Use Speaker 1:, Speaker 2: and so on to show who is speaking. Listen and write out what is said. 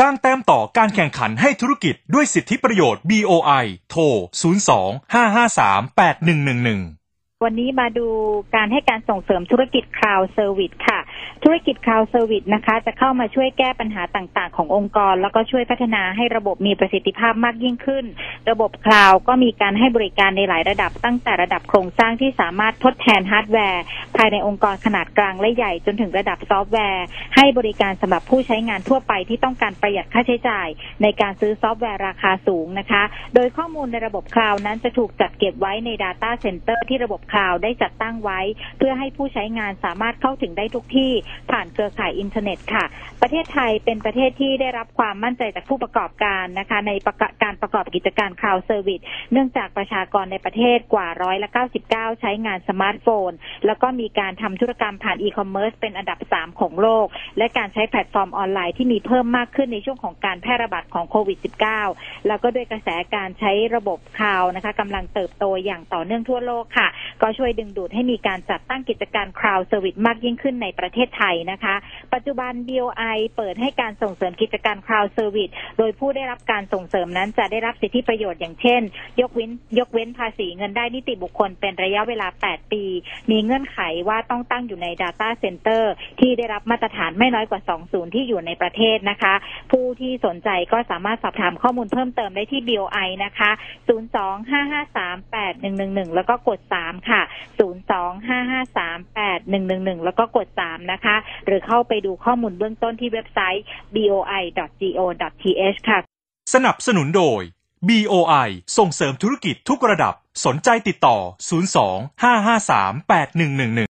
Speaker 1: สร้างแต้มต่อการแข่งขันให้ธุรกิจด้วยสิทธิประโยชน์ BOI โทร 02 553 8111
Speaker 2: วันนี้มาดูการให้การส่งเสริมธุรกิจ cloud service ค่ะ ธุรกิจ cloud service นะคะ จะเข้ามาช่วยแก้ปัญหาต่างๆ ขององค์กร แล้วก็ช่วยพัฒนาให้ระบบมีประสิทธิภาพมากยิ่งขึ้น ระบบ cloud ก็มีการให้บริการในหลายระดับ ตั้งแต่ระดับโครงสร้างที่สามารถทดแทนฮาร์ดแวร์ภายในองค์กรขนาดกลางและใหญ่จนถึงระดับซอฟต์แวร์ ให้บริการสำหรับผู้ใช้งานทั่วไปที่ต้องการประหยัดค่าใช้จ่าย ในการซื้อซอฟต์แวร์ราคาสูงนะคะ โดยข้อมูลในระบบ cloud นั้นจะถูกจัดเก็บไว้ใน Data Center ที่ระบบ cloud ได้จัดตั้งไว้ เพื่อให้ผู้ใช้งานสามารถเข้าถึงได้ทุกที่ผ่านเครือข่ายอินเทอร์เน็ตค่ะ ประเทศไทยเป็นประเทศที่ได้รับความมั่นใจจากผู้ประกอบการนะคะ ในประกาการประกอบกิจการ cloud service เนื่องจากประชากรในประเทศกว่าร้อยละ99 ใช้งานสมาร์ทโฟน แล้วก็มีการทำธุรกรรมผ่านอีคอมเมิร์ซเป็นอันดับ 3 ของโลก และการใช้แพลตฟอร์มออนไลน์ที่มีเพิ่มมากขึ้นในช่วงของการแพร่ระบาดของโควิด -19 แล้วก็ด้วยกระแสการใช้ระบบ cloud นะคะกำลังเติบโตอย่างต่อเนื่องทั่วโลกค่ะ ก็ช่วยดึงดูดให้มีการจัดตั้งกิจการ cloud service มากยิ่งขึ้นในประเทศไทยนะคะ ปัจจุบัน BOI เปิดให้การส่งเสริมกิจการ cloud service โดยผู้ได้รับการส่งเสริมนั้นจะได้รับสิทธิประโยชน์อย่างเช่น ยกเว้นยกเว้นภาษีเงินได้นิติบุคคลเป็นระยะเวลา 8 ปี มีเงื่อนไขว่าต้องตั้งอยู่ใน Data Center ที่ได้รับมาตรฐานไม่น้อยกว่า 2 ศูนย์ที่อยู่ในประเทศนะคะ ผู้ที่สนใจก็สามารถสอบถามข้อมูลเพิ่มเติมได้ที่ BOI นะคะ 025538111 แล้วก็กด 3 ค่ะ 02553 หนึ่งหนึ่งหนึ่งแล้วก็กดสามนะคะ หรือเข้าไปดูข้อมูลเบื้องต้นที่เว็บไซต์ boi.go.th ค่ะ
Speaker 1: สนับสนุนโดย BOI ส่งเสริมธุรกิจทุกระดับ สนใจติดต่อ 02 553 8111